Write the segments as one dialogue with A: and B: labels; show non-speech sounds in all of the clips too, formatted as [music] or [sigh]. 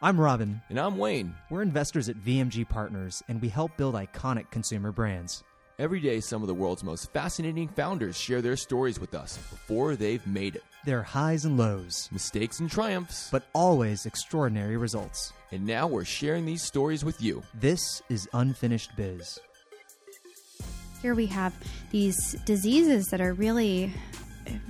A: I'm Robin.
B: And I'm Wayne.
A: We're investors at VMG Partners, and we help build iconic consumer brands.
B: Every day, some of the world's most fascinating founders share their stories with us before they've made it.
A: Their highs and lows,
B: mistakes and triumphs,
A: but always extraordinary results.
B: And now we're sharing these stories with you.
A: This is Unfinished Biz.
C: Here we have these diseases that are really,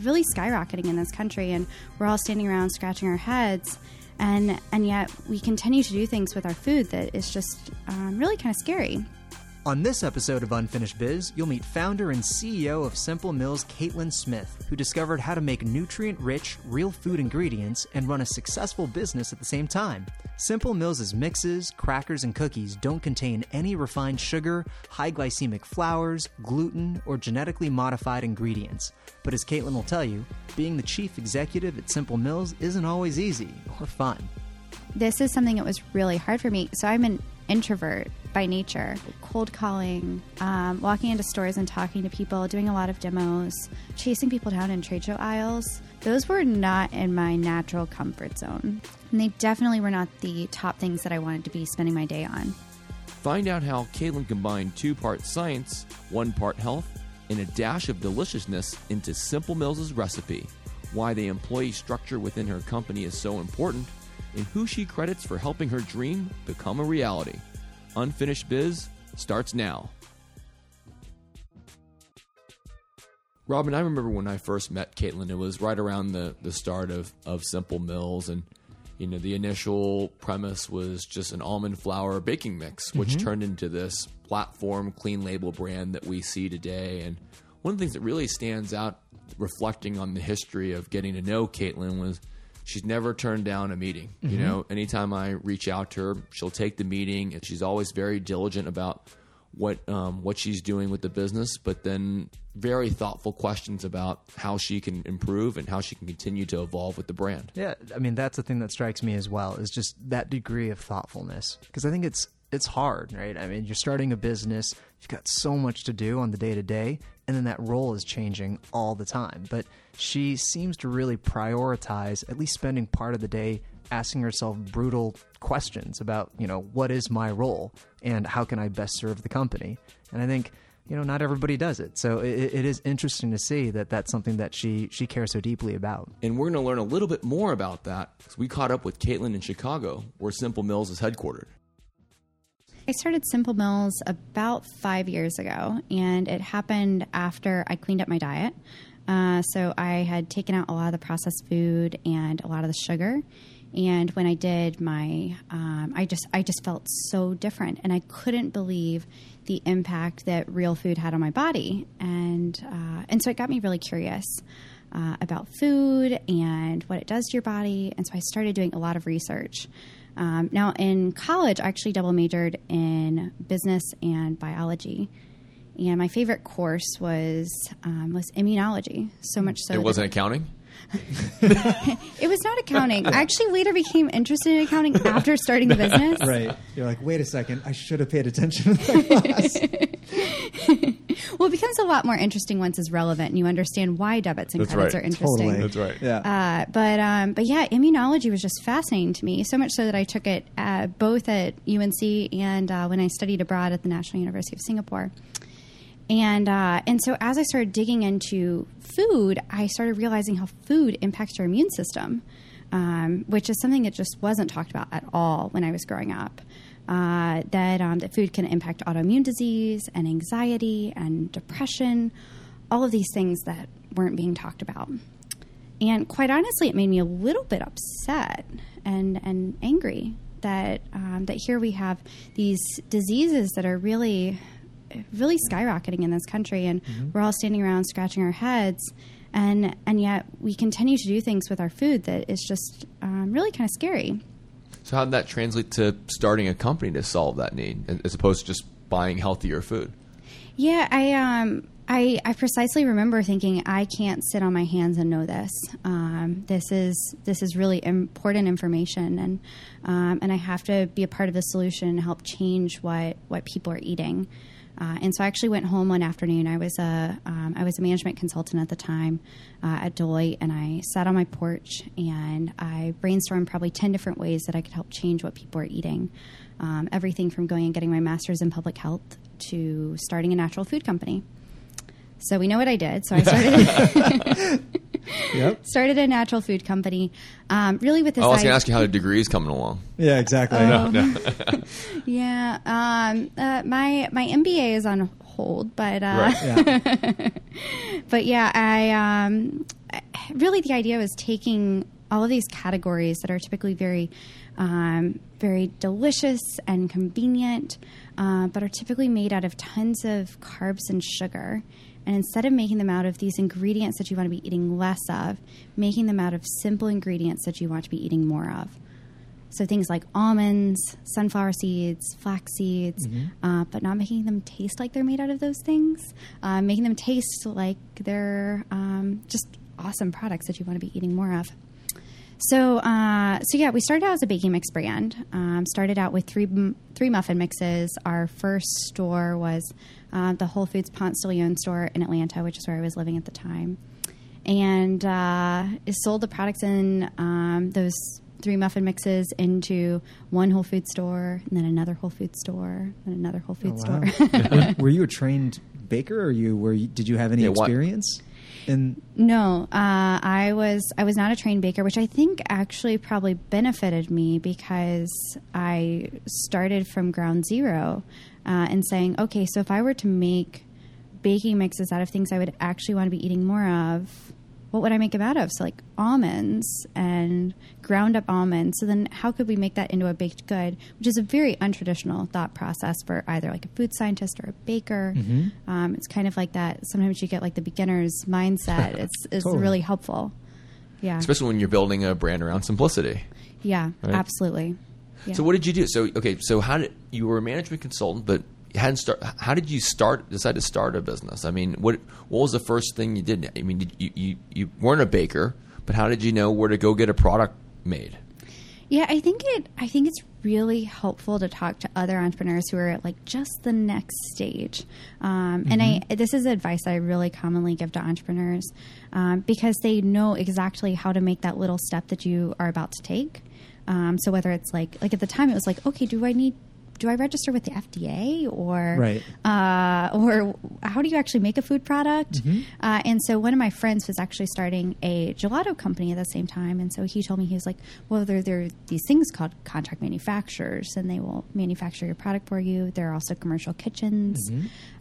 C: really skyrocketing in this country, and we're all standing around scratching our heads and and yet we continue to do things with our food that is just um, really kind of scary.
A: On this episode of Unfinished Biz, you'll meet founder and CEO of Simple Mills, Caitlin Smith, who discovered how to make nutrient rich, real food ingredients and run a successful business at the same time. Simple Mills' mixes, crackers, and cookies don't contain any refined sugar, high glycemic flours, gluten, or genetically modified ingredients. But as Caitlin will tell you, being the chief executive at Simple Mills isn't always easy or fun.
C: This is something that was really hard for me. So I'm an introvert by nature. Cold calling, um, walking into stores and talking to people, doing a lot of demos, chasing people down in trade show aisles. Those were not in my natural comfort zone. And they definitely were not the top things that I wanted to be spending my day on.
B: Find out how Caitlin combined two parts science, one part health, and a dash of deliciousness into Simple Mills' recipe, why the employee structure within her company is so important, and who she credits for helping her dream become a reality. Unfinished Biz starts now. Robin, I remember when I first met Caitlin, it was right around the, the start of, of Simple Mills. And, you know, the initial premise was just an almond flour baking mix, which mm-hmm. turned into this platform clean label brand that we see today. And one of the things that really stands out reflecting on the history of getting to know Caitlin was – she's never turned down a meeting. Mm-hmm. You know, anytime I reach out to her, she'll take the meeting, and she's always very diligent about what um, what she's doing with the business, but then very thoughtful questions about how she can improve and how she can continue to evolve with the brand.
A: Yeah, I mean that's the thing that strikes me as well is just that degree of thoughtfulness because I think it's it's hard, right? I mean, you're starting a business, you've got so much to do on the day to day, and then that role is changing all the time. But she seems to really prioritize at least spending part of the day asking herself brutal questions about, you know, what is my role and how can I best serve the company? And I think you know not everybody does it so it, it is interesting to see that that's something that she she cares so deeply about
B: and we're going to learn a little bit more about that because we caught up with caitlin in chicago where simple mills is headquartered
C: I started Simple Mills about five years ago, and it happened after I cleaned up my diet. Uh, so I had taken out a lot of the processed food and a lot of the sugar. And when I did my, um, I just I just felt so different, and I couldn't believe the impact that real food had on my body, and uh, and so it got me really curious. Uh, about food and what it does to your body. And so I started doing a lot of research. Um, now, in college, I actually double majored in business and biology. And my favorite course was um, was immunology. So much so
B: it wasn't accounting. [laughs]
C: it was not accounting. I actually later became interested in accounting after starting the [laughs] business.
A: Right. You're like, wait a second, I should have paid attention to that [laughs] class.
C: Well, it becomes a lot more interesting once it's relevant and you understand why debits and
B: That's
C: credits
B: right.
C: are interesting.
B: Totally. That's right.
C: Yeah. Uh, but um, but yeah, immunology was just fascinating to me. So much so that I took it uh, both at UNC and uh, when I studied abroad at the National University of Singapore. And uh, and so as I started digging into food, I started realizing how food impacts your immune system, um, which is something that just wasn't talked about at all when I was growing up. Uh, that um, that food can impact autoimmune disease and anxiety and depression, all of these things that weren't being talked about. And quite honestly, it made me a little bit upset and and angry that um, that here we have these diseases that are really really skyrocketing in this country, and mm-hmm. we're all standing around scratching our heads, and and yet we continue to do things with our food that is just um, really kind of scary.
B: So how did that translate to starting a company to solve that need, as opposed to just buying healthier food?
C: Yeah, I um, I, I precisely remember thinking I can't sit on my hands and know this. Um, this is this is really important information, and um, and I have to be a part of the solution and help change what what people are eating. Uh, and so I actually went home one afternoon. I was a um, I was a management consultant at the time uh, at Deloitte, and I sat on my porch and I brainstormed probably ten different ways that I could help change what people are eating. Um, everything from going and getting my master's in public health to starting a natural food company. So we know what I did. So I started [laughs] [laughs]
A: Yep. [laughs]
C: started a natural food company, um, really with this.
B: I was going to ask you how the degree is coming along.
A: Yeah, exactly. [laughs] [laughs]
C: Yeah, um, uh, my my MBA is on hold, but uh,
A: Yeah.
C: but yeah, I um, really the idea was taking all of these categories that are typically very um, very delicious and convenient, uh, but are typically made out of tons of carbs and sugar. And instead of making them out of these ingredients that you want to be eating less of, making them out of simple ingredients that you want to be eating more of. So things like almonds, sunflower seeds, flax seeds, uh, but not making them taste like they're made out of those things, uh, making them taste like they're um, just awesome products that you want to be eating more of. So, uh, so yeah, we started out as a baking mix brand. Um, started out with three three muffin mixes. Our first store was uh, the Whole Foods Ponce de Leon store in Atlanta, which is where I was living at the time, and uh, it sold the products in um, those three muffin mixes into one Whole Food store, and then another Whole Food store, and another Whole Food
A: Oh, wow.
C: store.
A: were, [laughs] were you a trained baker, or you were? You, did you have any
B: Yeah, what-
A: experience? In
C: No, uh, I was I was not a trained baker, which I think actually probably benefited me because I started from ground zero uh, and saying, okay, so if I were to make baking mixes out of things I would actually want to be eating more of, what would I make them out of? So like almonds and ground up almonds. So then how could we make that into a baked good, which is a very untraditional thought process for either like a food scientist or a baker. Um, it's kind of like that. Sometimes you get like the beginner's mindset. [laughs] It's, it's
A: Totally.
C: really helpful. Yeah.
B: Especially when you're building a brand around simplicity.
C: Yeah,
B: Right.
C: absolutely. Yeah.
B: So what did you do? So okay, so how did you were a management consultant, but you hadn't start? How did you start? Decide to start a business? I mean, what what was the first thing you did? I mean, did you you, you weren't a baker, but how did you know where to go get a product made?
C: Yeah, I think it. I think it's really helpful to talk to other entrepreneurs who are at like just the next stage. Um, And I this is advice I really commonly give to entrepreneurs um, because they know exactly how to make that little step that you are about to take. Um, so whether it's like like at the time it was like, okay, do I need do I register with the FDA or
A: Right.
C: uh, or how do you actually make a food product? Uh, and so one of my friends was actually starting a gelato company at the same time, and so he told me he was like, "Well, there there are these things called contract manufacturers, and they will manufacture your product for you. There are also commercial kitchens,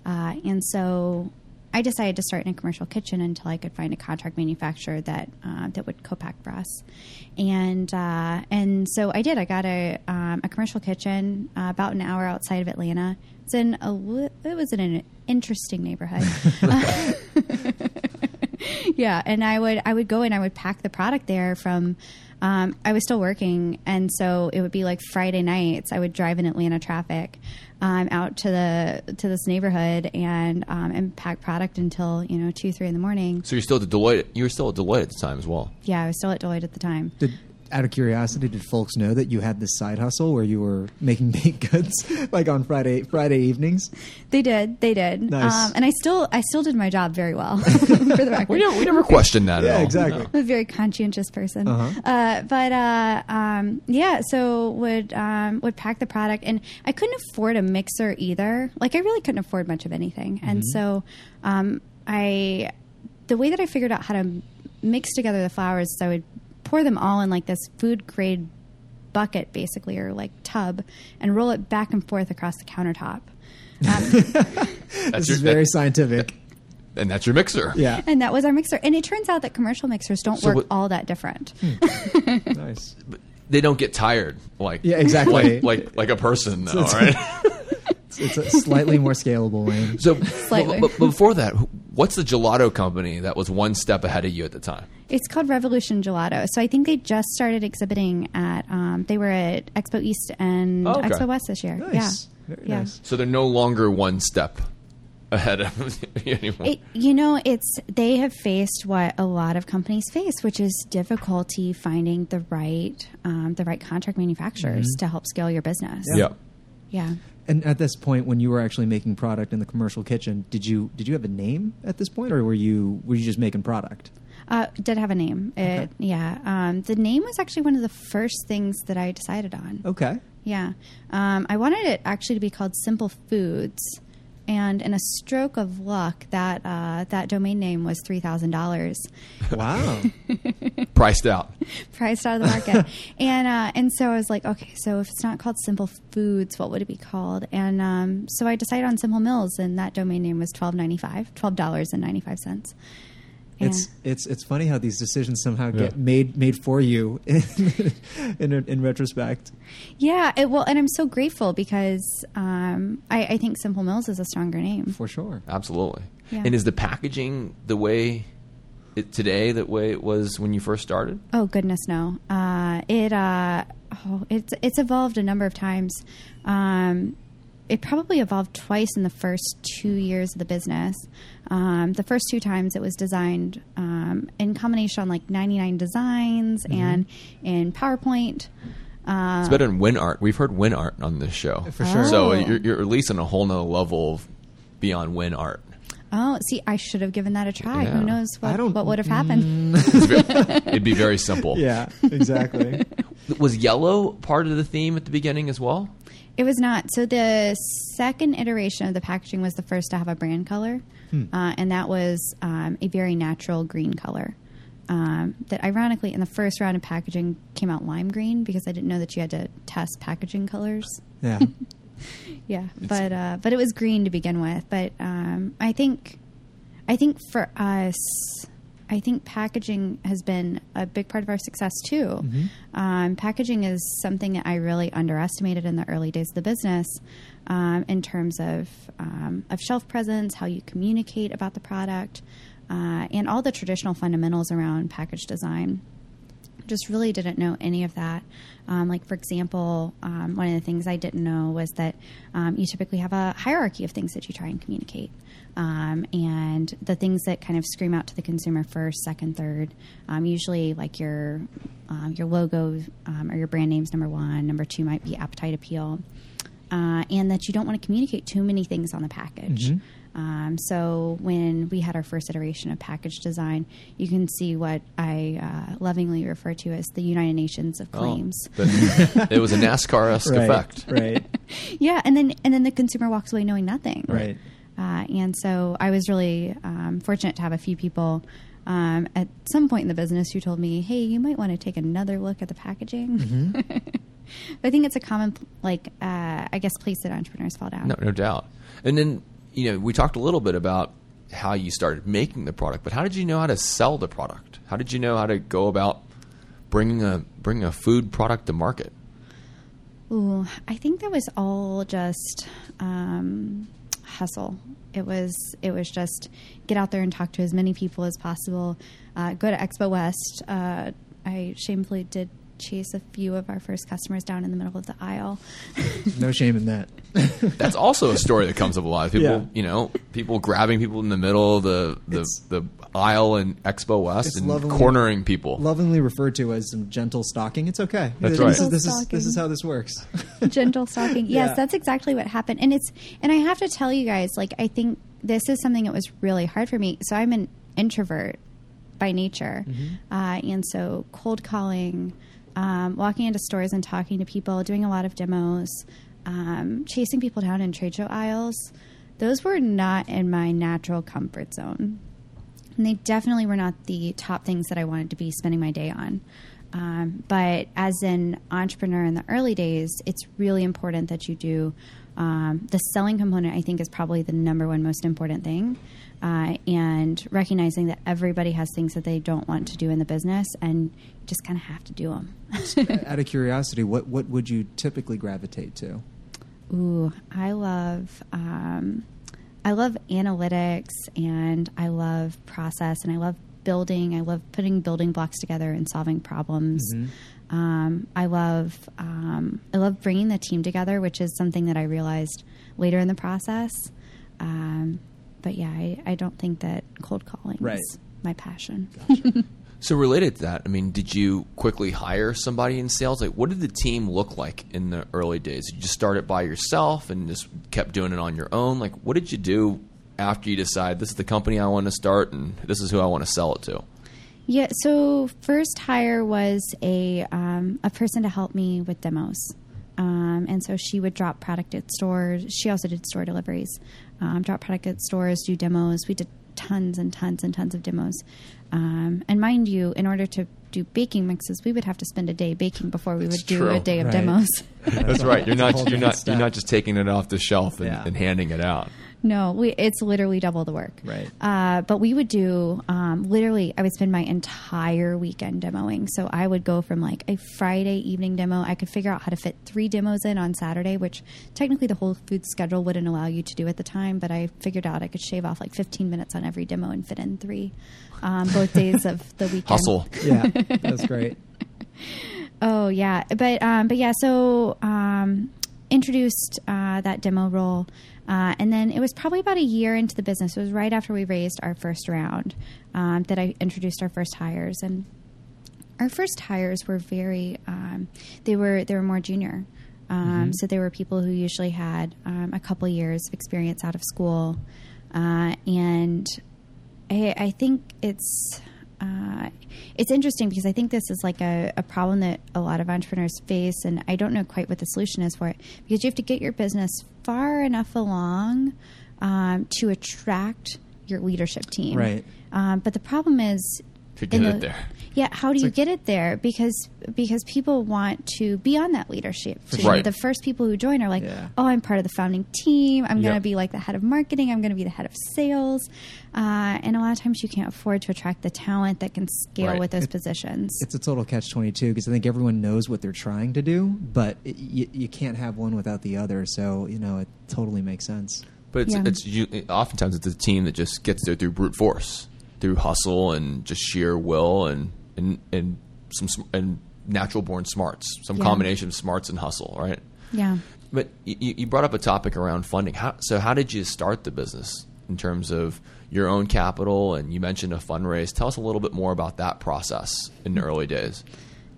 C: uh, and so." I decided to start in a commercial kitchen until I could find a contract manufacturer that uh, that would co-pack for us, and uh, and so I did. I got a um, a commercial kitchen uh, about an hour outside of Atlanta. It's in a it was in an interesting neighborhood. [laughs] [laughs] yeah, and I would I would go and I would pack the product there from. Um, I was still working, and so it would be like Friday nights. I would drive in Atlanta traffic um, out to the to this neighborhood and um, and pack product until you know two three in the morning.
B: So you're still at Deloitte. You were still at Deloitte at the time as well.
C: Yeah, I was still at Deloitte at the time.
A: did out of curiosity, did folks know that you had this side hustle where you were making [laughs] baked goods like on Friday Friday evenings?
C: They did, they did,
A: Nice.
C: um, and I still I still did my job very well [laughs] for the [laughs] record.
B: We never, we never questioned that at
A: Yeah,
B: all.
A: exactly.
C: I'm a very conscientious person.
A: Uh-huh.
C: Uh, but uh, um, yeah, so would um, would pack the product, and I couldn't afford a mixer either. Like I really couldn't afford much of anything, and so um, I the way that I figured out how to mix together the flowers is I would pour them all in like this food grade bucket, basically, or like tub, and roll it back and forth across the countertop. Um, [laughs]
B: That's
A: This
B: your,
A: is very
B: that-
A: scientific.
B: and that's your mixer.
A: Yeah,
C: and that was our mixer. And it turns out that commercial mixers don't
B: So
C: work
B: what-
C: all that different. [laughs]
A: nice.
B: They don't get tired like
A: Yeah, exactly.
B: like like, like a person [laughs] though.
A: it's-
B: all right.
A: It's a slightly more scalable way.
B: So,
C: Slightly.
B: but, but before that, what's the gelato company that was one step ahead of you at the time?
C: It's called Revolution Gelato. So I think they just started exhibiting at. Um, they were at Expo East and
B: Oh, okay.
C: Expo West this year.
A: Nice.
C: Yeah,
A: Very
C: yeah.
A: nice.
B: So they're no longer one step ahead of [laughs] you anymore.
C: It, you know, it's they have faced what a lot of companies face, which is difficulty finding the right um, the right contract manufacturers to help scale your business.
B: yeah.
C: Yeah.
A: And at this point, when you were actually making product in the commercial kitchen, did you did you have a name at this point, or were you were you just making product?
C: Uh, did have a name. It, yeah. Um, the name was actually one of the first things that I decided on.
A: Okay.
C: Yeah. Um, I wanted it actually to be called Simple Foods. And in a stroke of luck, that uh, that domain name was three thousand dollars,
A: Wow. [laughs]
B: Priced out.
C: priced out of the market. [laughs] and uh, and so I was like, okay, so if it's not called Simple Foods, what would it be called? And um, so I decided on Simple Mills, and that domain name was twelve ninety five, twelve dollars and ninety five cents.
A: It's it's it's funny how these decisions somehow
B: Yeah.
A: get made made for you in [laughs] in, in retrospect.
C: Yeah, it, well, and I'm so grateful because um, I, I think Simple Mills is a stronger name.
A: For sure.
B: Absolutely.
C: Yeah.
B: And is the packaging the way it today the way it was when you first started?
C: Oh goodness, no. Uh, it uh, oh, it's it's evolved a number of times. Um, it probably evolved twice in the first two years of the business. Um, the first two times it was designed um, in combination on like 99 designs and in PowerPoint. Uh,
B: It's better than WinArt. We've heard WinArt on this show.
A: For sure.
B: So
C: Oh.
B: you're, you're at least on a whole nother level of beyond WinArt.
C: oh, see, I should have given that a try.
B: Yeah.
C: Who knows what, what would have happened? [laughs]
B: It's [laughs] It'd be very simple.
A: Yeah. Exactly. [laughs]
B: Was yellow part of the theme at the beginning as well?
C: It was not. So the second iteration of the packaging was the first to have a brand color, uh, and that was um, a very natural green color. Um, that ironically, in the first round of packaging, came out lime green because I didn't know that you had to test packaging colors.
A: Yeah. [laughs]
C: Yeah, but uh, but it was green to begin with. But um, I think I think for us, I think packaging has been a big part of our success too. Um, packaging is something that I really underestimated in the early days of the business um, in terms of um, of shelf presence, how you communicate about the product, uh, and all the traditional fundamentals around package design just really didn't know any of that. Um, like, for example, um, one of the things I didn't know was that um, you typically have a hierarchy of things that you try and communicate. Um, and the things that kind of scream out to the consumer first, second, third, um, usually like your um, your logo or your brand name's number one. Number two might be appetite appeal, uh, and that you don't want to communicate too many things on the package. Um, so when we had our first iteration of package design, you can see what I uh, lovingly refer to as the United Nations of claims.
B: Oh, but [laughs] it was a NASCAR esque
A: right.
B: effect.
A: Right. [laughs]
C: Yeah, and then and then the consumer walks away knowing nothing.
A: Right.
C: Uh, and so I was really um, fortunate to have a few people um, at some point in the business who told me, "Hey, you might want to take another look at the packaging." [laughs] I think it's a common, like, uh, I guess, place that entrepreneurs fall down.
B: No, no doubt. And then, you know, we talked a little bit about how you started making the product, but how did you know how to sell the product? How did you know how to go about bringing a bringing a food product to market?
C: Ooh, I think that was all just um, hustle. It was it was just get out there and talk to as many people as possible. Uh, go to Expo West. Uh, I shamefully did chase a few of our first customers down in the middle of the aisle. [laughs]
A: No shame in that. [laughs]
B: That's also a story that comes up a lot. People,
A: Yeah.
B: you know, people grabbing people in the middle of the the,
A: It's-
B: the aisle in Expo West and
A: lovingly-
B: cornering people.
A: Lovingly referred to as some gentle stalking. It's okay.
B: That's
A: this,
B: right.
A: Is, this is this is how this works. [laughs]
C: gentle stalking. Yes,
A: Yeah.
C: that's exactly what happened. And it's and I have to tell you guys, like I think this is something that was really hard for me. So I'm an introvert by nature, uh, and so cold calling, um, walking into stores and talking to people, doing a lot of demos, um, chasing people down in trade show aisles. Those were not in my natural comfort zone. And they definitely were not the top things that I wanted to be spending my day on. Um, but as an entrepreneur in the early days, it's really important that you do um, the selling component. I think is probably the number one most important thing, uh, and recognizing that everybody has things that they don't want to do in the business, and just kind of have to do them.
A: Out of curiosity, what what would you typically gravitate to?
C: Ooh, I love um, I love analytics and I love process and I love building. I love putting building blocks together and solving problems. Um, I love um, I love bringing the team together, which is something that I realized later in the process. Um, but yeah, I, I don't think that cold calling
A: Right.
C: is my passion. [laughs]
B: So related to that, I mean, did you quickly hire somebody in sales? Like, what did the team look like in the early days? Did you just start it by yourself and just kept doing it on your own? Like, what did you do after you decide this is the company I want to start and this is who I want to sell it to?
C: Yeah. So first hire was a um, a person to help me with demos, um, and so she would drop product at stores. She also did store deliveries, um, drop product at stores, do demos. We did tons and tons and tons of demos. Um, and mind you, in order to do baking mixes, we would have to spend a day baking before we would do
B: true.
C: a day of
A: Right.
C: demos. [laughs]
B: That's right. You're not you're not you're not just taking it off the shelf and,
A: Yeah.
B: and handing it out.
C: No, we, it's literally double the work.
A: Right.
C: Uh, but we would do um, literally. I would spend my entire weekend demoing. So I would go from like a Friday evening demo. I could figure out how to fit three demos in on Saturday, which technically the whole food schedule wouldn't allow you to do at the time. But I figured out I could shave off like 15 minutes on every demo and fit in three, um, both days of the [laughs] weekend.
B: Hustle.
A: Yeah, that's great. [laughs]
C: Oh yeah, but um, but yeah. So um, introduced uh, that demo role, uh, and then it was probably about a year into the business. It was right after we raised our first round um, that I introduced our first hires, and our first hires were very um, they were they were more junior. Um, So they were people who usually had um, a couple years experience out of school, uh, and I, I think it's uh, it's interesting because I think this is like a, a problem that a lot of entrepreneurs face, and I don't know quite what the solution is for it because you have to get your business far enough along um, to attract your leadership team.
A: Right.
C: Um, but the problem is
B: To get
C: in
B: it there.
C: Yeah, how do you get it there? Because because people want to be on that leadership team.
B: Right.
C: The first people who join are like,
A: Yeah.
C: "Oh, I'm part of the founding team. I'm going
B: Yep.
C: to be like the head of marketing. I'm going to be the head of sales." Uh, and a lot of times, you can't afford to attract the talent that can scale
B: Right.
C: with those positions.
A: It's a total catch twenty two because I think everyone knows what they're trying to do, but it, you, you can't have one without the other. So you know it totally makes sense.
B: But it's,
C: Yeah.
B: it's you, oftentimes it's a team that just gets there through brute force, through hustle and just sheer will and and and some and natural born smarts, some
C: Yeah.
B: combination of smarts and hustle, right?
C: yeah.
B: But you, you brought up a topic around funding. How, so how did you start the business in terms of your own capital? And you mentioned a fundraise. Tell us a little bit more about that process in the early days.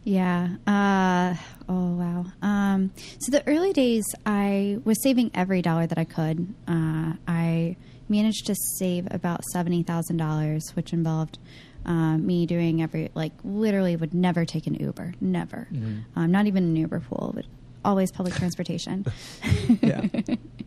C: Yeah. Uh, oh wow. Um, so the early days, I was saving every dollar that I could. Uh, I managed to save about seventy thousand dollars, which involved uh, me doing every like literally would never take an Uber, never, um, not even an Uber pool, but always public transportation. [laughs]
A: Yeah. [laughs]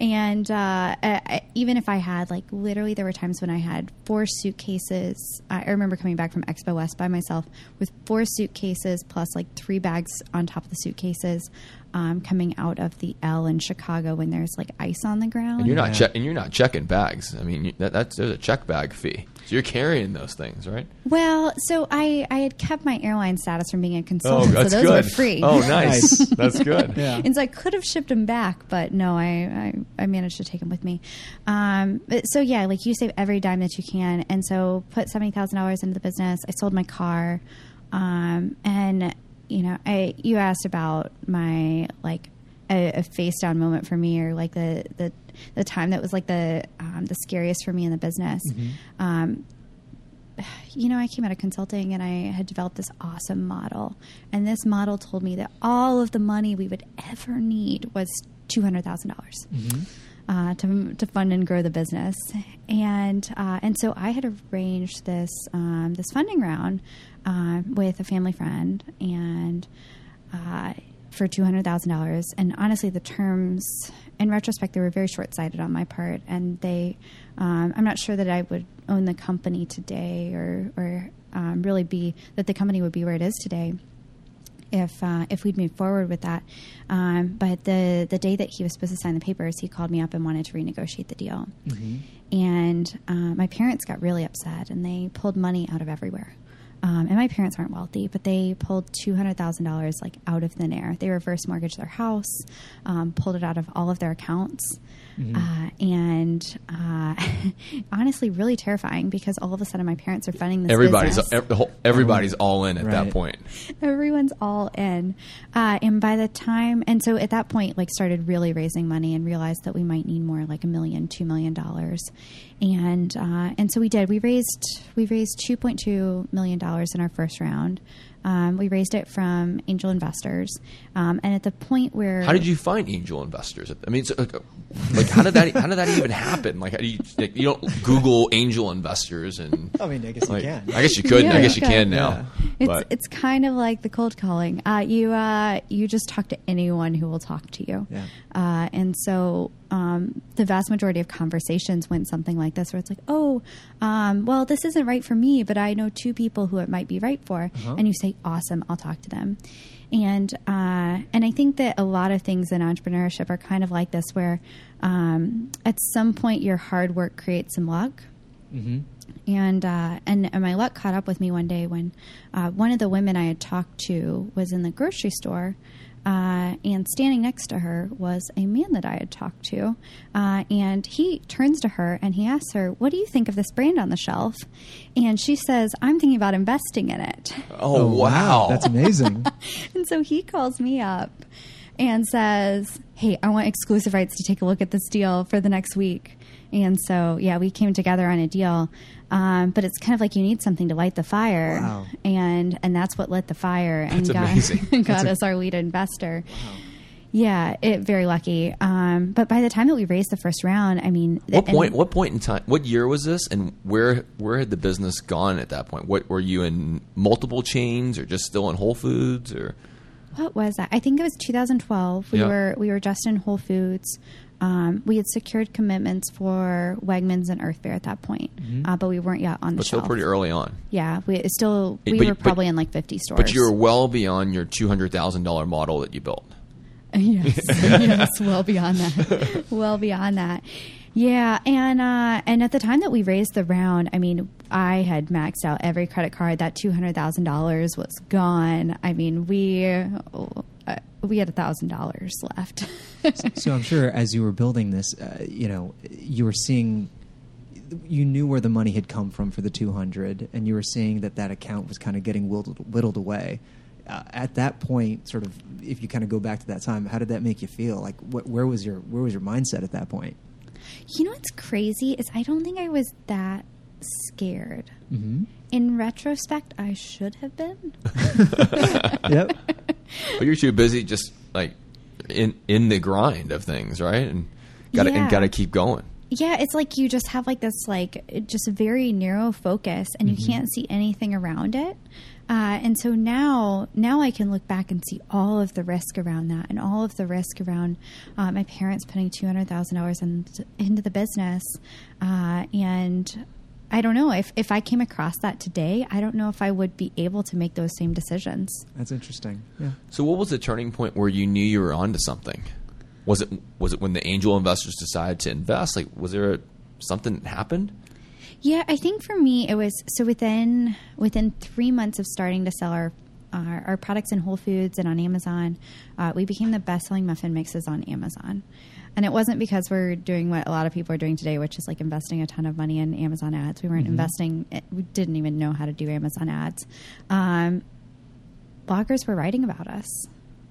C: and uh, I, I- even if I had like literally, there were times when I had four suitcases. I I remember coming back from Expo West by myself with four suitcases plus like three bags on top of the suitcases. Um, coming out of the L in Chicago when there's like ice on the ground.
B: And you're not
A: Yeah.
B: check, and you're not checking bags. I mean, that, that's there's a check bag fee. So you're carrying those things, right?
C: Well, so I, I had kept my airline status from being a consultant,
B: that's
C: so those
B: good.
C: were free.
B: Oh, nice.
A: Nice.
B: that's good. [laughs]
A: Yeah.
C: And so I could have shipped them back, but no, I, I, I managed to take them with me. Um, so yeah, like you save every dime that you can, and so put seventy thousand dollars into the business. I sold my car, um, and you know, I you asked about my like a, a face down moment for me, or like the the the time that was like the um, the scariest for me in the business. Um, you know, I came out of consulting and I had developed this awesome model. And this model told me that all of the money we would ever need was $200,000 uh, to, to fund and grow the business. And, uh, and so I had arranged this, um, this funding round uh, with a family friend and uh, for $200,000. And honestly, the terms, in retrospect, they were very short sighted on my part. And they, um, I'm not sure that I would own the company today or, or um, really be, that the company would be where it is today if uh, if we'd moved forward with that. Um, but the the day that he was supposed to sign the papers, he called me up and wanted to renegotiate the deal. And uh, my parents got really upset, and they pulled money out of everywhere. Um, and my parents aren't wealthy, but they pulled two hundred thousand dollars like out of thin air. They reverse mortgaged their house, um, pulled it out of all of their accounts, uh, and uh, [laughs] honestly, really terrifying because all of a sudden my parents are funding this.
B: Everybody's
C: business
B: ev- the whole- everybody's all in at that point.
C: everyone's all in uh, and by the time and so at that point like started really raising money and realized that we might need more like a million two million dollars and uh, and so we did we raised we raised 2.2 million dollars in our first round. Um, we raised it from angel investors, um, and at the point where
B: How did you find angel investors? I mean, so, like, like, how did that how did that even happen? Like, how do you like, you don't Google angel investors and
A: I mean, I guess
B: like,
A: you can.
B: I guess you could.
C: Yeah,
B: I guess you
C: you
B: can
C: can.
B: now.
C: It's
B: but
C: it's kind of like the cold calling. Uh, you uh, you just talk to anyone who will talk to you.
A: Yeah.
C: Uh, and so um, the vast majority of conversations went something like this, where it's like, oh, um, well, this isn't right for me, but I know two people who it might be right for,
A: Uh-huh.
C: and you say, awesome, I'll talk to them. And uh, and I think that a lot of things in entrepreneurship are kind of like this, where um, at some point your hard work creates some luck.
A: Hmm
C: and uh, and and my luck caught up with me one day when uh, one of the women I had talked to was in the grocery store, uh, and standing next to her was a man that I had talked to, uh, and he turns to her and he asks her, "What do you think of this brand on the shelf?" And she says, "I'm thinking about investing in it."
B: oh, wow,
A: that's amazing. [laughs]
C: And so he calls me up and says, Hey, I want exclusive rights to take a look at this deal for the next week. And so, yeah, we came together on a deal. Um, but it's kind of like you need something to light the fire.
A: Wow.
C: And and that's what lit the fire and
B: That's
C: got, [laughs] got us our lead investor. Yeah, it very lucky. Um, but by the time that we raised the first round, I mean,
B: What point? What point in time? What year was this? And where where had the business gone at that point? What were you in multiple chains, or just still in Whole Foods, or
C: What was that? I think it was 2012. We
B: Yeah.
C: were we were just in Whole Foods. Um, we had secured commitments for Wegmans and Earth Fare at that point, uh, but we weren't yet on the
B: but still pretty early on?
C: Yeah, we still we
B: you-
C: were
B: but-
C: probably in like 50 stores.
B: But you were well beyond your two hundred thousand dollar model that you built. [laughs]
C: yes, [laughs] yes, well beyond that, [laughs] well beyond that. Yeah, and uh, and at the time that we raised the round, I mean, I had maxed out every credit card. That two hundred thousand dollars was gone. I mean, we uh, we had a thousand dollars left. [laughs]
A: so I'm sure as you were building this, uh, you know, you were seeing, you knew where the money had come from for the 200, and you were seeing that that account was kind of getting whittled, whittled away. Uh, at that point, sort of, if you kind of go back to that time, how did that make you feel? Like, wh- where was your where was your mindset at that point?
C: You know what's crazy is I don't think I was that scared.
A: Mm-hmm.
C: In retrospect, I should have been. [laughs]
A: Yep. [laughs]
B: But you're too busy just like in in the grind of things, right? And got to
C: Yeah.
B: and got to keep going.
C: Yeah, it's like you just have like this like just very narrow focus, and you can't see anything around it. Uh, and so now, now I can look back and see all of the risk around that, and all of the risk around uh, my parents putting two hundred thousand dollars into the business, uh, and I don't know if if I came across that today, I don't know if I would be able to make those same decisions.
A: That's interesting. Yeah.
B: So, what was the turning point where you knew you were onto something? Was it was it when the angel investors decided to invest? Like, was there a, something that happened?
C: Yeah, I think for me it was so within within three months of starting to sell our our, our products in Whole Foods and on Amazon, uh, we became the best selling muffin mixes on Amazon. And it wasn't because we're doing what a lot of people are doing today, which is like investing a ton of money in Amazon ads. We weren't investing; we didn't even know how to do Amazon ads. Um, bloggers were writing about us.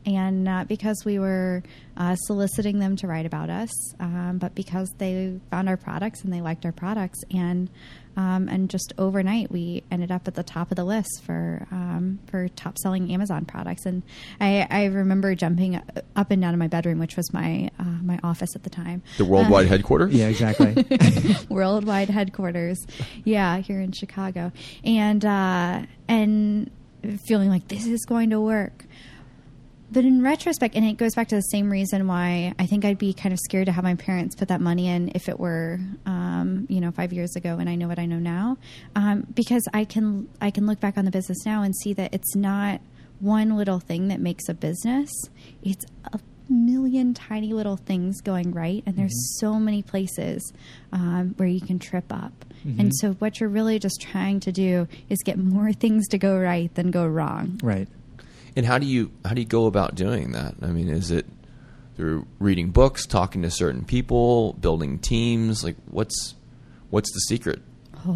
C: And not because we were uh, soliciting them to write about us, um, but because they found our products and they liked our products. And um, and just overnight, we ended up at the top of the list for um, for top selling Amazon products. And I, I remember jumping up and down in my bedroom, which was my uh, my office at the time.
B: The worldwide headquarters?
A: Yeah. Exactly. [laughs] [laughs]
C: worldwide headquarters. Yeah, here in Chicago, and uh, and feeling like this is going to work. But in retrospect, and it goes back to the same reason why I think I'd be kind of scared to have my parents put that money in if it were, um, you know, five years ago, and I know what I know now, um, because I can I can look back on the business now and see that it's not one little thing that makes a business; it's a million tiny little things going right, and there's so many places um, where you can trip up. And so, what you're really just trying to do is get more [laughs] things to go right than go wrong.
A: right.
B: And how do you how do you go about doing that? I mean, is it through reading books, talking to certain people, building teams? Like, what's what's the secret? [laughs]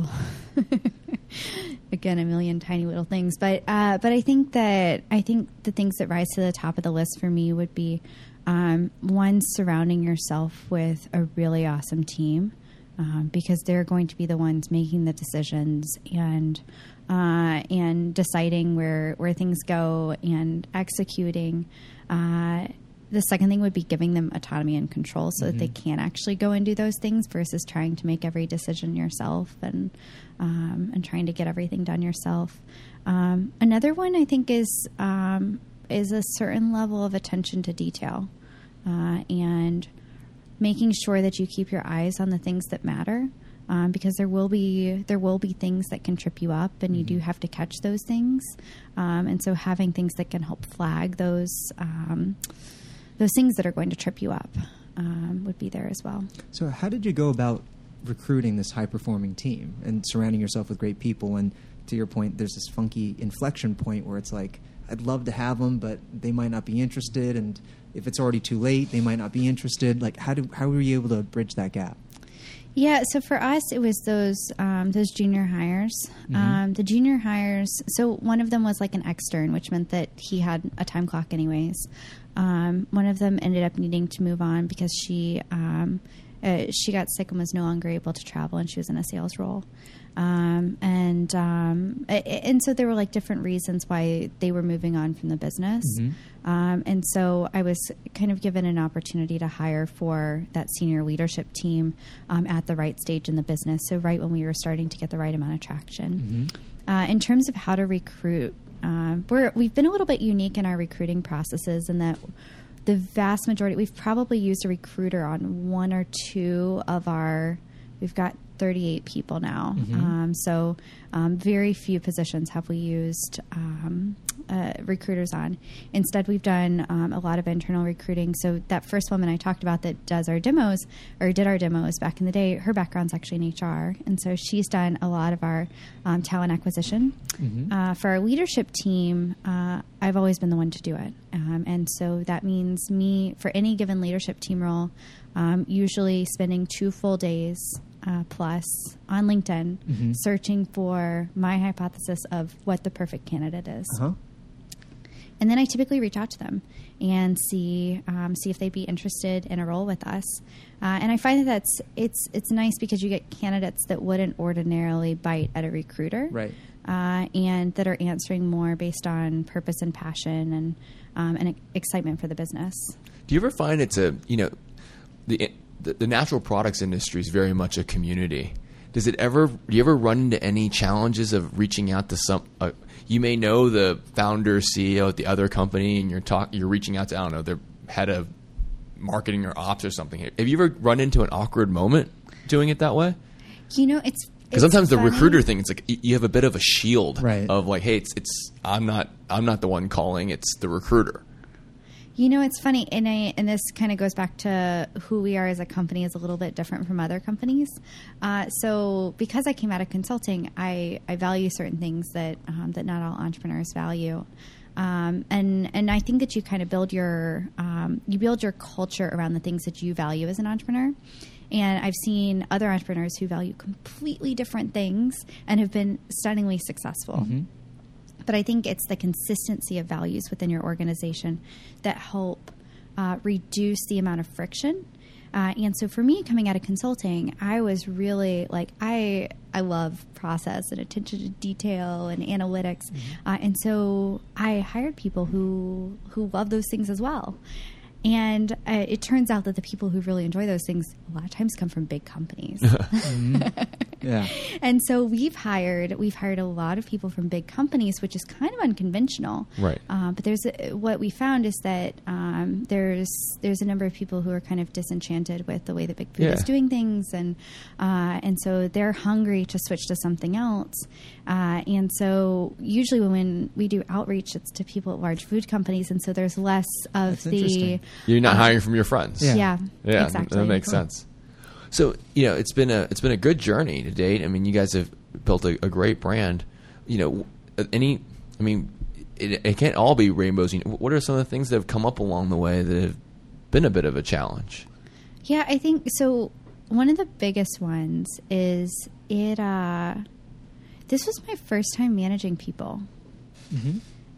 C: again a million tiny little things but uh, but I think that I think the things that rise to the top of the list for me would be um, one surrounding yourself with a really awesome team um, because they're going to be the ones making the decisions and uh, and deciding where where things go and executing. Uh, the second thing would be giving them autonomy and control so that they can actually go and do those things versus trying to make every decision yourself and um, and trying to get everything done yourself. Um, another one I think is um, is a certain level of attention to detail uh, and making sure that you keep your eyes on the things that matter. Um, because there will be there will be things that can trip you up, and you do have to catch those things. Um, and so, having things that can help flag those um, those things that are going to trip you up um, would be there as well.
A: So, how did you go about recruiting this high performing team and surrounding yourself with great people? And to your point, there's this funky inflection point where it's like, I'd love to have them, but they might not be interested. And if it's already too late, they might not be interested. Like, how, do, how were you able to bridge that gap?
C: Yeah, so for us, it was those um, those junior hires. Um, the junior hires. So one of them was like an extern, which meant that he had a time clock, anyways. Um, one of them ended up needing to move on because she um, uh, she got sick and was no longer able to travel, and she was in a sales role. Um, and um, and so there were like different reasons why they were moving on from the business. Um, and so I was kind of given an opportunity to hire for that senior leadership team um, at the right stage in the business. So right when we were starting to get the right amount of traction. Uh, in terms of how to recruit, uh, we're we've been a little bit unique in our recruiting processes in that the vast majority we've probably used a recruiter on one or two of our we've got 38 people now. Um, so um, very few positions have we used um, uh, recruiters on. Instead we've done um, a lot of internal recruiting. So that first woman i talked about that does our demos or did our demos back in the day her background's actually in hr and so she's done a lot of our um, talent acquisition. Uh, for our leadership team uh, i've always been the one to do it. Um, and so that means me for any given leadership team role um, usually spending two full days uh, plus on linkedin searching for my hypothesis of what the perfect candidate is
A: Huh?
C: and then I typically reach out to them and see um, see if they'd be interested in a role with us. Uh, and I find that that's it's it's nice because you get candidates that wouldn't ordinarily bite at a recruiter,
A: Right.
C: Uh, and that are answering more based on purpose and passion and um, and excitement for the business.
B: Do you ever find it's a you know the the, the natural products industry is very much a community. Does it ever? Do you ever run into any challenges of reaching out to some? Uh, you may know the founder, CEO at the other company, and you're talk. You're reaching out to I don't know their head of marketing or ops or something. Have you ever run into an awkward moment doing it that way?
C: You know, it's
B: Because
C: it's
B: sometimes the recruiter thing, it's like you have a bit of a shield
A: Right.
B: of like, hey, it's it's I'm not I'm not the one calling, it's the recruiter.
C: You know, it's funny, and I and this kind of goes back to who we are as a company is a little bit different from other companies. Uh, so, because I came out of consulting, I, I value certain things that um, that not all entrepreneurs value, um, and and I think that you kind of build your um, you build your culture around the things that you value as an entrepreneur. And I've seen other entrepreneurs who value completely different things and have been stunningly successful but I think it's the consistency of values within your organization that help uh, reduce the amount of friction. Uh, and so for me, coming out of consulting, I was really like I I love process and attention to detail and analytics, uh, and so I hired people who who love those things as well. And uh, it turns out that the people who really enjoy those things a lot of times come from big companies. [laughs] [laughs]
A: Yeah. [laughs]
C: And so we've hired we've hired a lot of people from big companies, which is kind of unconventional.
B: Right.
C: Uh, but there's a, what we found is that um, there's there's a number of people who are kind of disenchanted with the way that big food
B: Yeah.
C: is doing things, and uh, and so they're hungry to switch to something else. Uh, and so usually when we do outreach, it's to people at large food companies, and so there's less of
A: That's
C: the.
B: You're not
C: Uh,
B: hiring from your friends.
A: Yeah.
C: yeah
B: Yeah,
C: exactly
B: that makes sense. So you know, it's been a it's been a good journey to date. I mean, you guys have built a, a great brand. You know, any, I mean, it, it can't all be rainbows. You know, what are some of the things that have come up along the way that have been a bit of a challenge?
C: Yeah, I think so. One of the biggest ones is it. Uh, this was my first time managing people,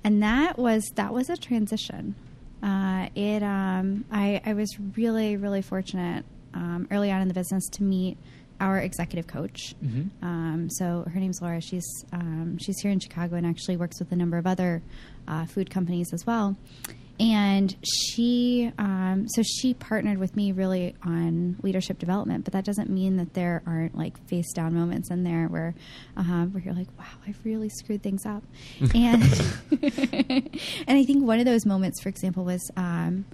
C: and that was that was a transition. Uh, it. Um, I I was really really fortunate um, early on in the business to meet our executive coach. Um, so her name's Laura. She's um, she's here in Chicago and actually works with a number of other uh, food companies as well. And she, um, so she partnered with me really on leadership development, but that doesn't mean that there aren't like face down moments in there where, uh, where you're like, wow, I've really screwed things up. [laughs] and, [laughs] and I think one of those moments, for example, was, um,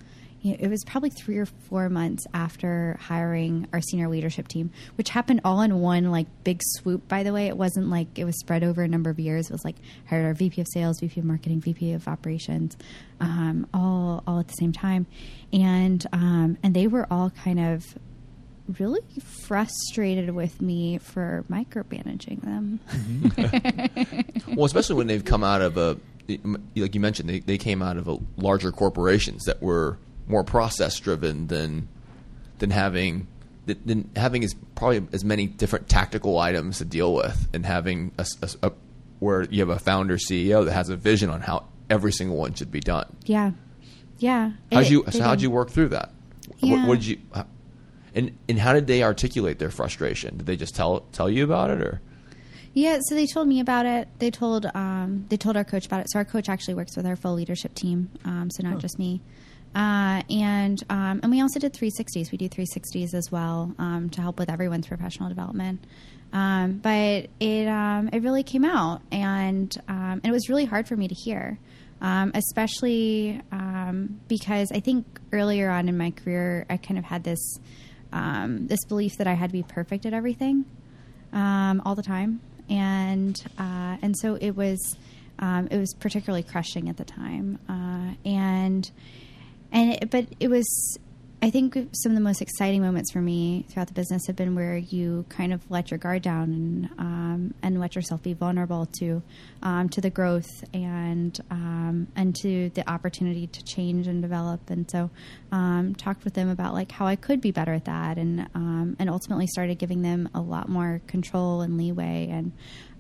C: you know, it was probably three or four months after hiring our senior leadership team, which happened all in one like big swoop. By the way, it wasn't like it was spread over a number of years. It was like hired our VP of Sales, VP of Marketing, VP of Operations, um, all all at the same time, and um, and they were all kind of really frustrated with me for micromanaging them. [laughs]
B: Well, especially when they've come out of a, like you mentioned, they, they came out of a larger corporations that were more process driven than than having than having as probably as many different tactical items to deal with, and having a, a, a where you have a founder CEO that has a vision on how every single one should be done.
C: Yeah, yeah.
B: How'd
C: It-
B: you
C: they
B: how'd you work through that?
C: Yeah.
B: What, what did you? how- And and how did they articulate their frustration? Did they just tell tell you about it, or
C: Yeah, so they told me about it. They told um, they told our coach about it. So our coach actually works with our full leadership team, um, so not just me. Uh, and um, and we also did 360s. We do 360s as well um, to help with everyone's professional development. Um, but it um, it really came out, and um, and it was really hard for me to hear, um, especially because I think earlier on in my career I kind of had this this belief that I had to be perfect at everything all the time, and uh, and so it was it was particularly crushing at the time, uh, and and it, but it was. I think some of the most exciting moments for me throughout the business have been where you kind of let your guard down and um, and let yourself be vulnerable to um, to the growth and um, and to the opportunity to change and develop. And so, um, talked with them about like how I could be better at that, and um, and ultimately started giving them a lot more control and leeway. And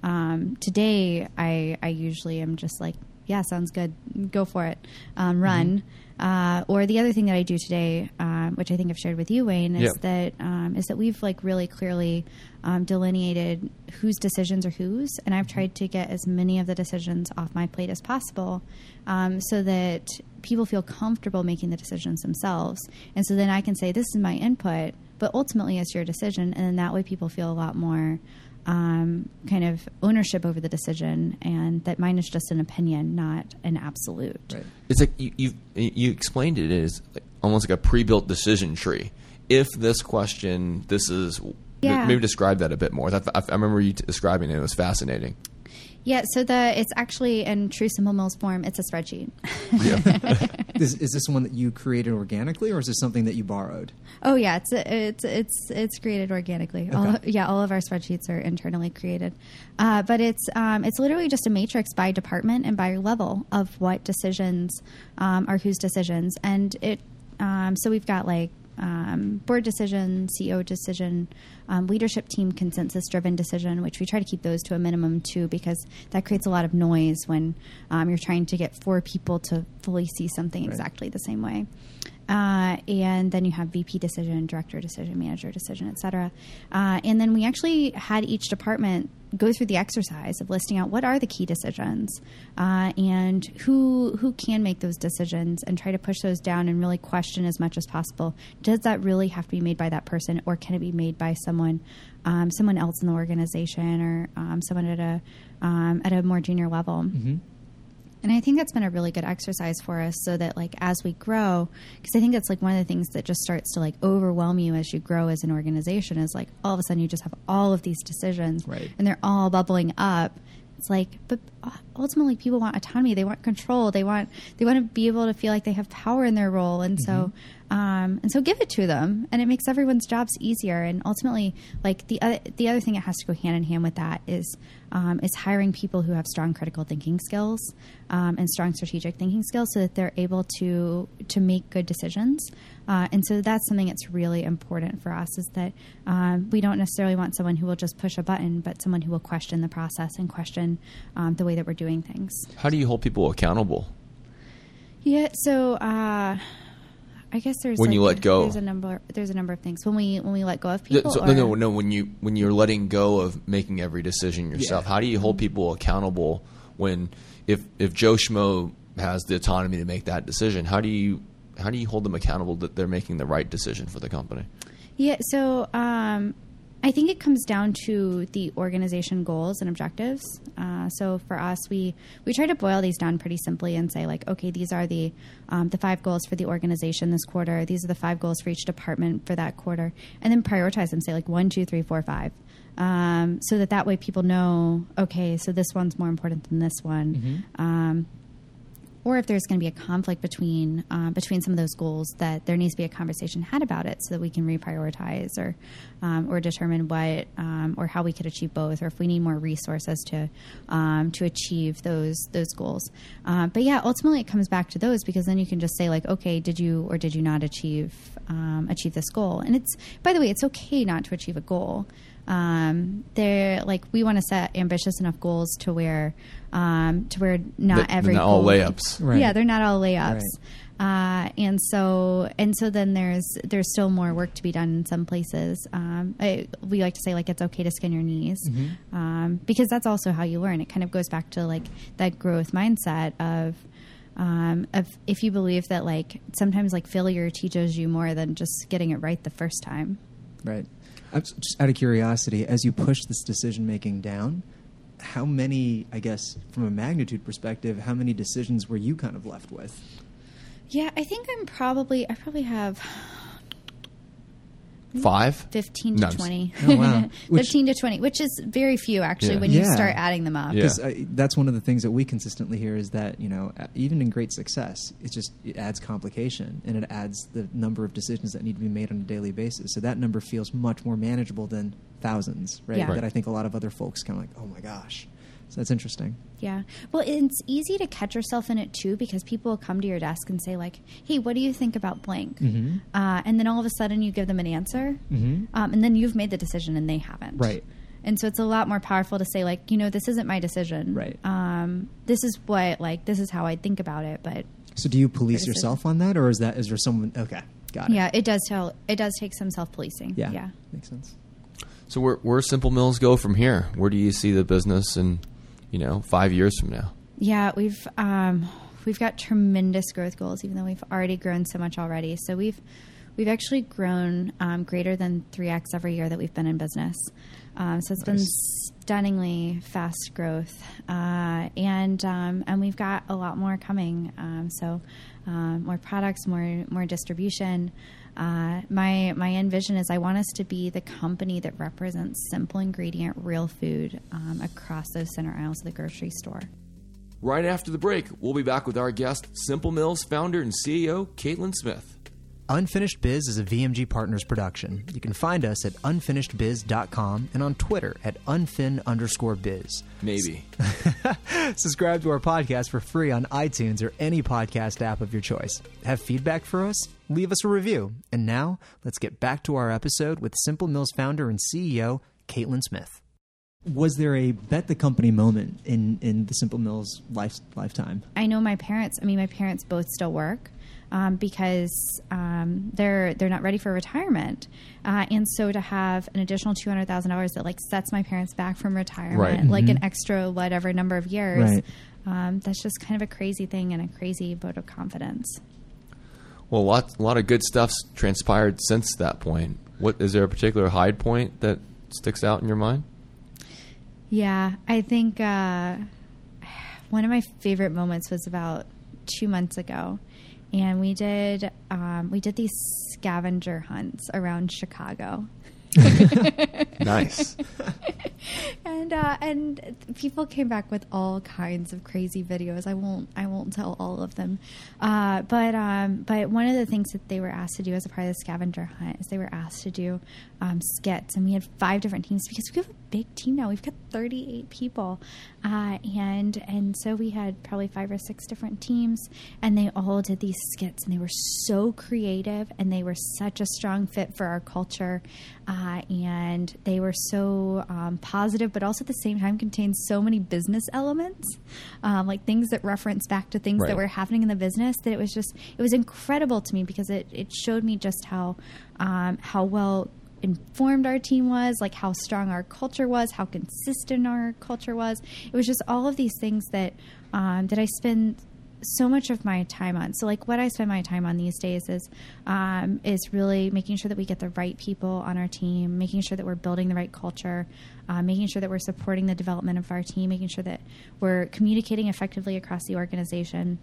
C: um, today, I I usually am just like, yeah, sounds good, go for it, um, run. Uh, or the other thing that I do today, um, which I think I've shared with you, Wayne, is
B: Yeah.
C: that um, is that we've like really clearly um, delineated whose decisions are whose, and I've tried to get as many of the decisions off my plate as possible, um, so that people feel comfortable making the decisions themselves, and so then I can say this is my input, but ultimately it's your decision, and then that way people feel a lot more um, kind of ownership over the decision, and that mine is just an opinion, not an absolute.
A: Right.
B: It's like you you, you explained it as like, almost like a pre-built decision tree. If this question, this is
C: Yeah.
B: maybe describe that a bit more. I, I remember you t- describing it. It was fascinating.
C: Yeah, so the it's actually in true simple mills form. It's a spreadsheet. [laughs] [laughs]
A: Is, is this one that you created organically, or is this something that you borrowed?
C: oh yeah, it's it's it's it's created organically. All, yeah, all of our spreadsheets are internally created, uh, but it's um, it's literally just a matrix by department and by level of what decisions um, are whose decisions, and it. Um, so we've got like um, board decision, CEO decision, um, leadership team consensus driven decision, which we try to keep those to a minimum too, because that creates a lot of noise when um, you're trying to get four people to fully see something exactly the same way. Uh, and then you have VP decision, director decision, manager decision, et cetera. Uh, and then we actually had each department go through the exercise of listing out what are the key decisions uh, and who who can make those decisions and try to push those down and really question as much as possible. Does that really have to be made by that person, or can it be made by someone um, someone else in the organization or um, someone at a um, at a more junior level? And I think that's been a really good exercise for us so that like as we grow, because I think that's like one of the things that just starts to like overwhelm you as you grow as an organization is like all of a sudden you just have all of these decisions
A: Right.
C: and they're all bubbling up. It's like, but uh, ultimately people want autonomy. They want control. They want, they want to be able to feel like they have power in their role. And so, mm-hmm. Um, and so give it to them and it makes everyone's jobs easier. And ultimately, like the other, the other thing that has to go hand in hand with that is, um, is hiring people who have strong critical thinking skills um, and strong strategic thinking skills, so that they're able to to make good decisions. Uh, and so that's something that's really important for us is that um, we don't necessarily want someone who will just push a button, but someone who will question the process and question um, the way that we're doing things.
B: How do you hold people accountable?
C: Yeah, so uh, I guess there's
B: When
C: like,
B: you let go.
C: There's a number. There's a number of things when we when we let go of people.
B: so-
C: or,
B: no, no, no. When you when you're letting go of making every decision yourself,
A: Yeah.
B: how do you hold people accountable when if if Joe Schmo has the autonomy to make that decision? How do you how do you hold them accountable that they're making the right decision for the company?
C: Yeah, so um, I think it comes down to the organization goals and objectives. Uh, so for us, we we try to boil these down pretty simply and say like, okay, these are the um, the five goals for the organization this quarter. These are the five goals for each department for that quarter, and then prioritize them. Say like one, two, three, four, five. Um, so that that way people know, okay, so this one's more important than this one. Um, or if there's going to be a conflict between uh, between some of those goals, that there needs to be a conversation had about it, so that we can reprioritize or um, or determine what um, or how we could achieve both, or if we need more resources to um, to achieve those those goals. Uh, but yeah, ultimately it comes back to those because then you can just say like, okay, did you or did you not achieve um, achieve this goal? And it's by the way, it's okay not to achieve a goal um, they're like we want to set ambitious enough goals to where um, to where not
B: That- they're
C: every
B: not all layups.
A: Right.
C: Yeah, they're not all layups. Uh, and so and so then there's there's still more work to be done in some places. Um, I, we like to say like it's okay to skin your knees um, because that's also how you learn. It kind of goes back to like that growth mindset of um, of if you believe that like sometimes like failure teaches you more than just getting it right the first time.
A: Right. Just out of curiosity, as you push this decision making down, how many, I guess, from a magnitude perspective, how many decisions were you kind of left with?
C: Yeah, I think I'm probably I probably have
B: Five.
C: 15 to
B: I'm
C: 20.
A: Oh, wow. [laughs] Which-
C: 15 to 20, which is very few actually
B: Yeah.
C: when you
A: Yeah.
C: start adding them up.
B: Yeah.
A: Because uh, that's one of the things that we consistently hear is that you know uh, even in great success, it just it adds complication and it adds the number of decisions that need to be made on a daily basis. So that number feels much more manageable than thousands, right?
C: Yeah. Right.
A: That I think a lot of other folks kind of like, oh my gosh. So that's interesting.
C: Yeah. Well, it's easy to catch yourself in it too because people will come to your desk and say like, "Hey, what do you think about blank?"
A: Mhm.
C: Uh, and then all of a sudden you give them an answer,
A: Mhm.
C: um, and then you've made the decision and they haven't.
A: Right.
C: And so it's a lot more powerful to say like, you know, this isn't my decision.
A: Right.
C: Um, this is what like this is how I think about it, but
A: So do you police yourself on that, or is that is there someone? Okay, got it.
C: yeah, it does tell. It does take some self policing.
A: yeah,
C: Yeah.
A: makes sense.
B: So where where Simple Mills go from here? Where do you see the business in, you know, five years from now?
C: Yeah, we've um, we've got tremendous growth goals, even though we've already grown so much already. So we've we've actually grown um, greater than three x every year that we've been in business. Um, so it's been stunningly fast growth, uh, and um, and we've got a lot more coming. Um, so um, more products, more more distribution. Uh, my my end vision is I want us to be the company that represents simple ingredient, real food um, across those center aisles of the grocery store.
B: Right after the break, we'll be back with our guest, Simple Mills founder and CEO, Caitlin Smith.
A: Unfinished Biz is a VMG Partners production. You can find us at unfinishedbiz.com and on Twitter at unfin underscore biz.
B: Maybe. [laughs]
A: Subscribe to our podcast for free on iTunes or any podcast app of your choice. Have feedback for us? Leave us a review. And now, let's get back to our episode with Simple Mills founder and CEO, Caitlin Smith. Was there a bet the company moment in, in the Simple Mills life, lifetime?
C: I know my parents. I mean, my parents both still work um, because um, they're they're not ready for retirement, uh, and so to have an additional two hundred thousand dollars that like sets my parents back from retirement,
B: Right.
C: like an extra whatever number of years,
A: Right.
C: um, that's just kind of a crazy thing and a crazy vote of confidence.
B: Well, a lot, a lot of good stuff's transpired since that point. What is there a particular high point that sticks out in your mind?
C: Yeah, I think uh, one of my favorite moments was about two months ago, and we did um, we did these scavenger hunts around Chicago. [laughs] [laughs]
B: Nice. [laughs]
C: and uh, and people came back with all kinds of crazy videos. I won't I won't tell all of them, uh, but um, but one of the things that they were asked to do as a part of the scavenger hunt is they were asked to do um, skits, and we had five different teams because we have a big team now. We've got thirty eight people, uh, and and so we had probably five or six different teams, and they all did these skits, and they were so creative, and they were such a strong fit for our culture, uh, and they were so um, positive, but also at the same time contains so many business elements, um, like things that reference back to things
B: Right.
C: that were happening in the business. That it was just it was incredible to me because it it showed me just how um, how well informed our team was, like how strong our culture was, how consistent our culture was. It was just all of these things that um, that I spend so much of my time on. So like what I spend my time on these days is um, is really making sure that we get the right people on our team, making sure that we're building the right culture, uh, making sure that we're supporting the development of our team, making sure that we're communicating effectively across the organization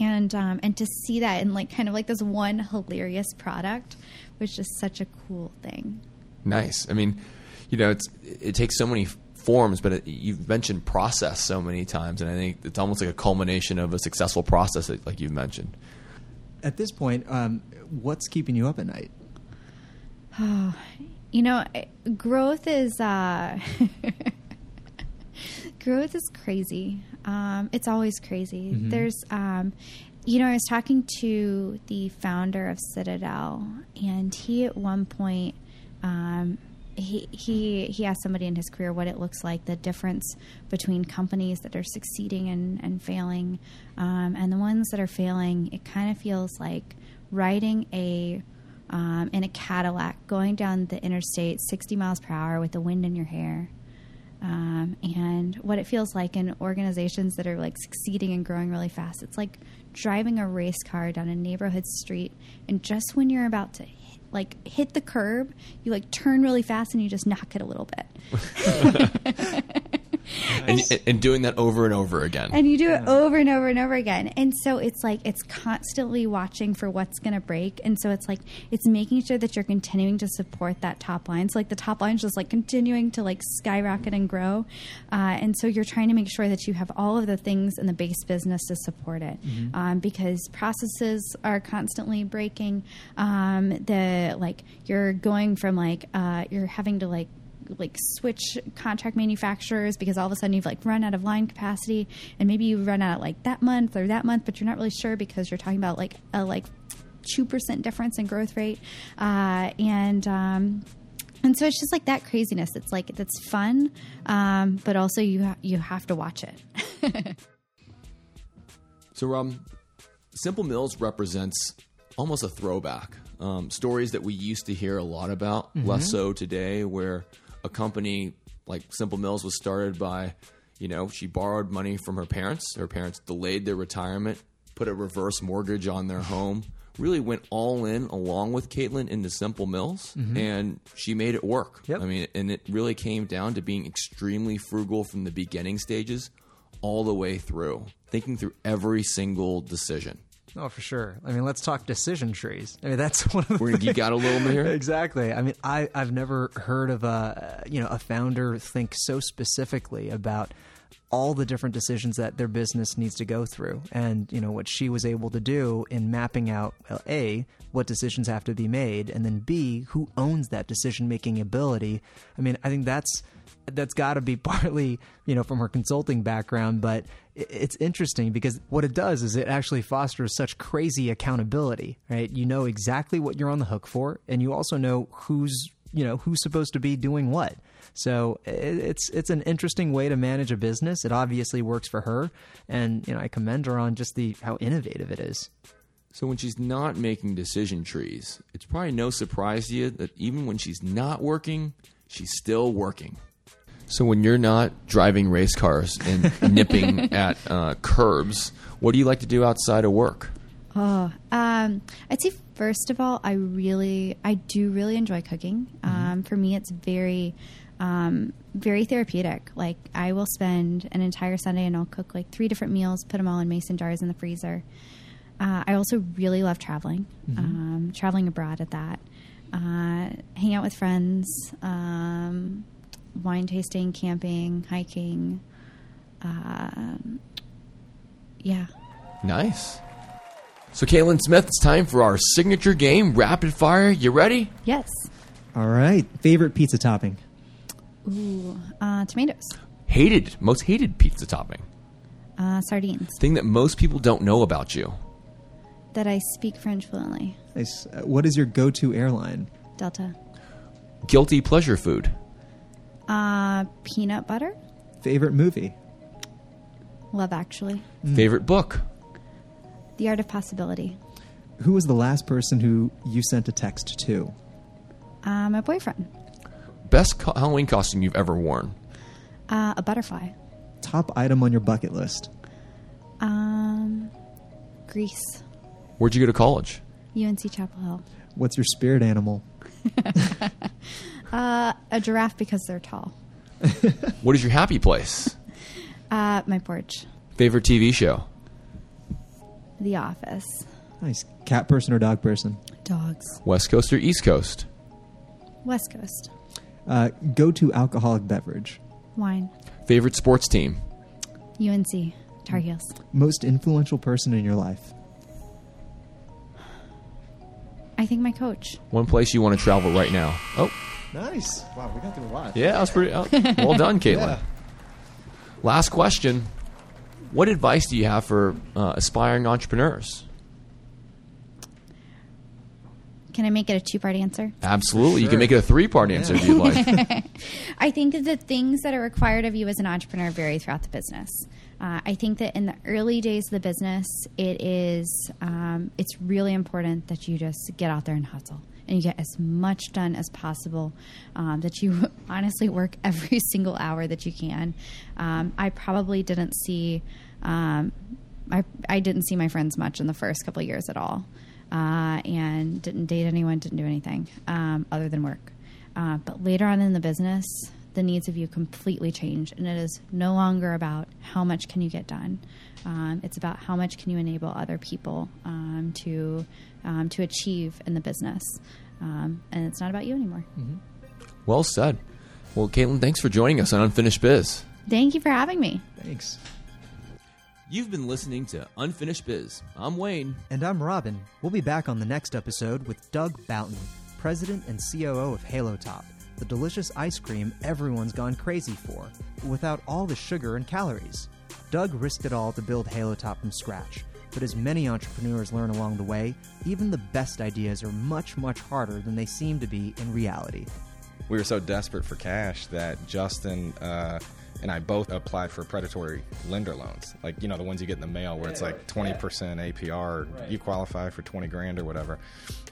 C: and um, and to see that in like kind of like this one hilarious product was just such a cool thing.
B: Nice. I mean, you know, it's it takes so many forms, but it, you've mentioned process so many times, and I think it's almost like a culmination of a successful process, like you've mentioned.
A: At this point, um, what's keeping you up at night? [sighs] [sighs] [sighs]
C: You know, growth is uh, [laughs] growth is crazy. Um, it's always crazy. There's, um, you know, I was talking to the founder of Citadel, and he at one point. Um, he, he he asked somebody in his career what it looks like the difference between companies that are succeeding and, and failing um, and the ones that are failing it kind of feels like riding a um, in a Cadillac going down the interstate 60 miles per hour with the wind in your hair. Um, and what it feels like in organizations that are like succeeding and growing really fast. It's like driving a race car down a neighborhood street, and just when you're about to hit, like hit the curb, you like turn really fast and you just knock it a little bit. [laughs] [laughs] [laughs]
B: And, and doing that over and over again.
C: and you do it over and over and over again. And so it's like it's constantly watching for what's going to break. And so it's like it's making sure that you're continuing to support that top line. So like the top line is just like continuing to like skyrocket and grow. Uh, and so you're trying to make sure that you have all of the things in the base business to support it. Um, because processes are constantly breaking. Um, the like you're going from like uh, you're having to like like switch contract manufacturers because all of a sudden you've like run out of line capacity and maybe you run out like that month or that month but you're not really sure because you're talking about like a like 2% difference in growth rate. Uh, and um, and so it's just like that craziness it's like that's fun um, but also you ha- you have to watch it. [laughs]
B: So, um, Simple Mills represents almost a throwback. Um, stories that we used to hear a lot about, less so today, where a company like Simple Mills was started by, you know, she borrowed money from her parents. Her parents delayed their retirement, put a reverse mortgage on their home, really went all in along with Caitlin into Simple Mills, mm-hmm. and she made it work.
A: Yep.
B: I mean, and it really came down to being extremely frugal from the beginning stages all the way through, thinking through every single decision.
A: Oh, for sure. I mean, let's talk decision trees. I mean, that's [laughs] one of the
B: We're gonna geek out a little bit here.
A: exactly. I mean, I I've never heard of a uh, you know a founder think so specifically about all the different decisions that their business needs to go through, and you know what she was able to do in mapping out well, a what decisions have to be made, and then b who owns that decision making ability. I mean, I think that's that's got to be [laughs] partly you know from her consulting background but it's interesting because what it does is it actually fosters such crazy accountability right? You know exactly what you're on the hook for and you also know who's you know who's supposed to be doing what. So it's it's an interesting way to manage a business. It obviously works for her and you know i commend her on just the how innovative it is.
B: So when she's not making decision trees, it's probably no surprise to you that even when she's not working, she's still working. So when you're not driving race cars and [laughs] nipping at uh, curbs, what do you like to do outside of work?
C: Oh, um, I'd say first of all, I really, I do really enjoy cooking. Um, for me, it's very, um, very therapeutic. Like I will spend an entire Sunday and I'll cook like three different meals, put them all in mason jars in the freezer. Uh, I also really love traveling, um, traveling abroad at that. Uh, hang out with friends, um, wine tasting, camping, hiking. Um, yeah.
B: Nice. So Caitlin Smith, it's time for our signature game, Rapid Fire. You ready?
C: Yes.
D: All right. Favorite pizza topping?
C: Ooh, uh, tomatoes.
B: Hated, most hated pizza topping.
C: Uh, sardines.
B: Thing that most people don't know about you.
C: That I speak French fluently.
D: Nice. Uh, what is your go-to airline?
C: Delta.
B: Guilty pleasure food.
C: Uh, peanut butter.
D: Favorite movie?
C: Love Actually.
B: Favorite book?
C: The Art of Possibility.
D: Who was the last person who you sent a text to?
C: Uh, my boyfriend.
B: Best co- Halloween costume you've ever worn?
C: Uh, a butterfly.
D: Top item on your bucket list?
C: Um, Greece.
B: Where'd you go to college?
C: UNC Chapel Hill.
D: What's your spirit animal? [laughs]
C: Uh, a giraffe because they're tall. [laughs]
B: What is your happy place?
C: Uh, my porch.
B: Favorite TV show?
C: The Office.
D: Nice. Cat person or dog person?
C: Dogs.
B: West Coast or East Coast?
C: West Coast.
D: Uh, go to alcoholic beverage.
C: Wine.
B: Favorite sports team?
C: UNC. Tar Heels.
D: Most influential person in your life?
C: I think my coach.
B: One place you want to travel right now? Oh,
D: Nice. Wow, we got through a lot.
B: yeah, that was pretty. Oh, well [laughs] done, Caitlin.
D: Yeah.
B: Last question. What advice do you have for uh, aspiring entrepreneurs?
C: Can I make it a two part answer?
B: Absolutely. You can make it a three part answer if you'd like. [laughs] [laughs]
C: I think that the things that are required of you as an entrepreneur vary throughout the business. Uh, I think that in the early days of the business, it is um, it's really important that you just get out there and hustle and you get as much done as possible. Um, that you [laughs] honestly work every [laughs] single hour that you can. Um, I probably didn't see. Um, I, I didn't see my friends much in the first couple of years at all, uh, and didn't date anyone, didn't do anything um, other than work. Uh, but later on in the business, the needs of you completely change, and it is no longer about how much can you get done. Um, it's about how much can you enable other people um, to um, to achieve in the business, um, and it's not about you anymore.
B: well said. Well, Caitlin, thanks for joining us on Unfinished Biz.
C: Thank you for having me.
D: Thanks.
B: You've been listening to Unfinished Biz. I'm Wayne.
A: And I'm Robin. We'll be back on the next episode with Doug Bouton, President and COO of Halo Top, the delicious ice cream everyone's gone crazy for, without all the sugar and calories. Doug risked it all to build Halo Top from scratch, but as many entrepreneurs learn along the way, even the best ideas are much, much harder than they seem to be in reality.
E: we were so desperate for cash that Justin uh, and I both applied for predatory lender loans, like you know the ones you get in the mail where it's like twenty percent APR. You qualify for twenty grand or whatever.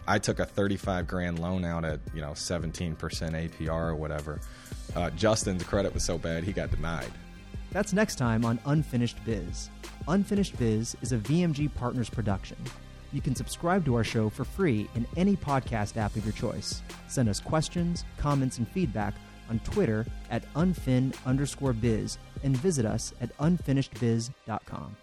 E: I took a thirty-five grand loan out at you know seventeen percent APR or whatever. Uh, Justin's credit was so bad he got denied.
A: That's next time on Unfinished Biz. Unfinished Biz is a VMG Partners production. You can subscribe to our show for free in any podcast app of your choice. Send us questions, comments, and feedback on Twitter at unfin underscore biz and visit us at unfinishedbiz.com.